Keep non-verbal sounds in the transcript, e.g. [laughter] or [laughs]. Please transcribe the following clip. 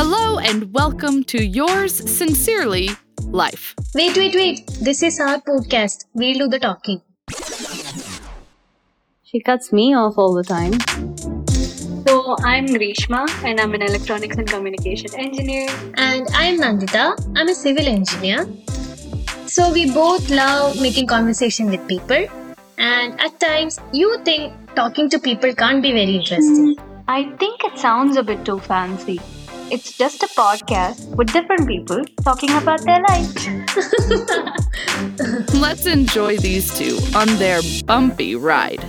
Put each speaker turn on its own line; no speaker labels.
Hello and welcome to yours sincerely, Life.
Wait, wait, wait. This is our podcast. We'll do the talking.
She cuts me off all the time.
So I'm Grishma and I'm an electronics and communication engineer.
And I'm Nandita. I'm a civil engineer. So we both love making conversation with people. And at times, you think talking to people can't be very interesting.
I think it sounds a bit too fancy. It's just a podcast with different people talking about their life. [laughs]
Let's enjoy these two on their bumpy ride.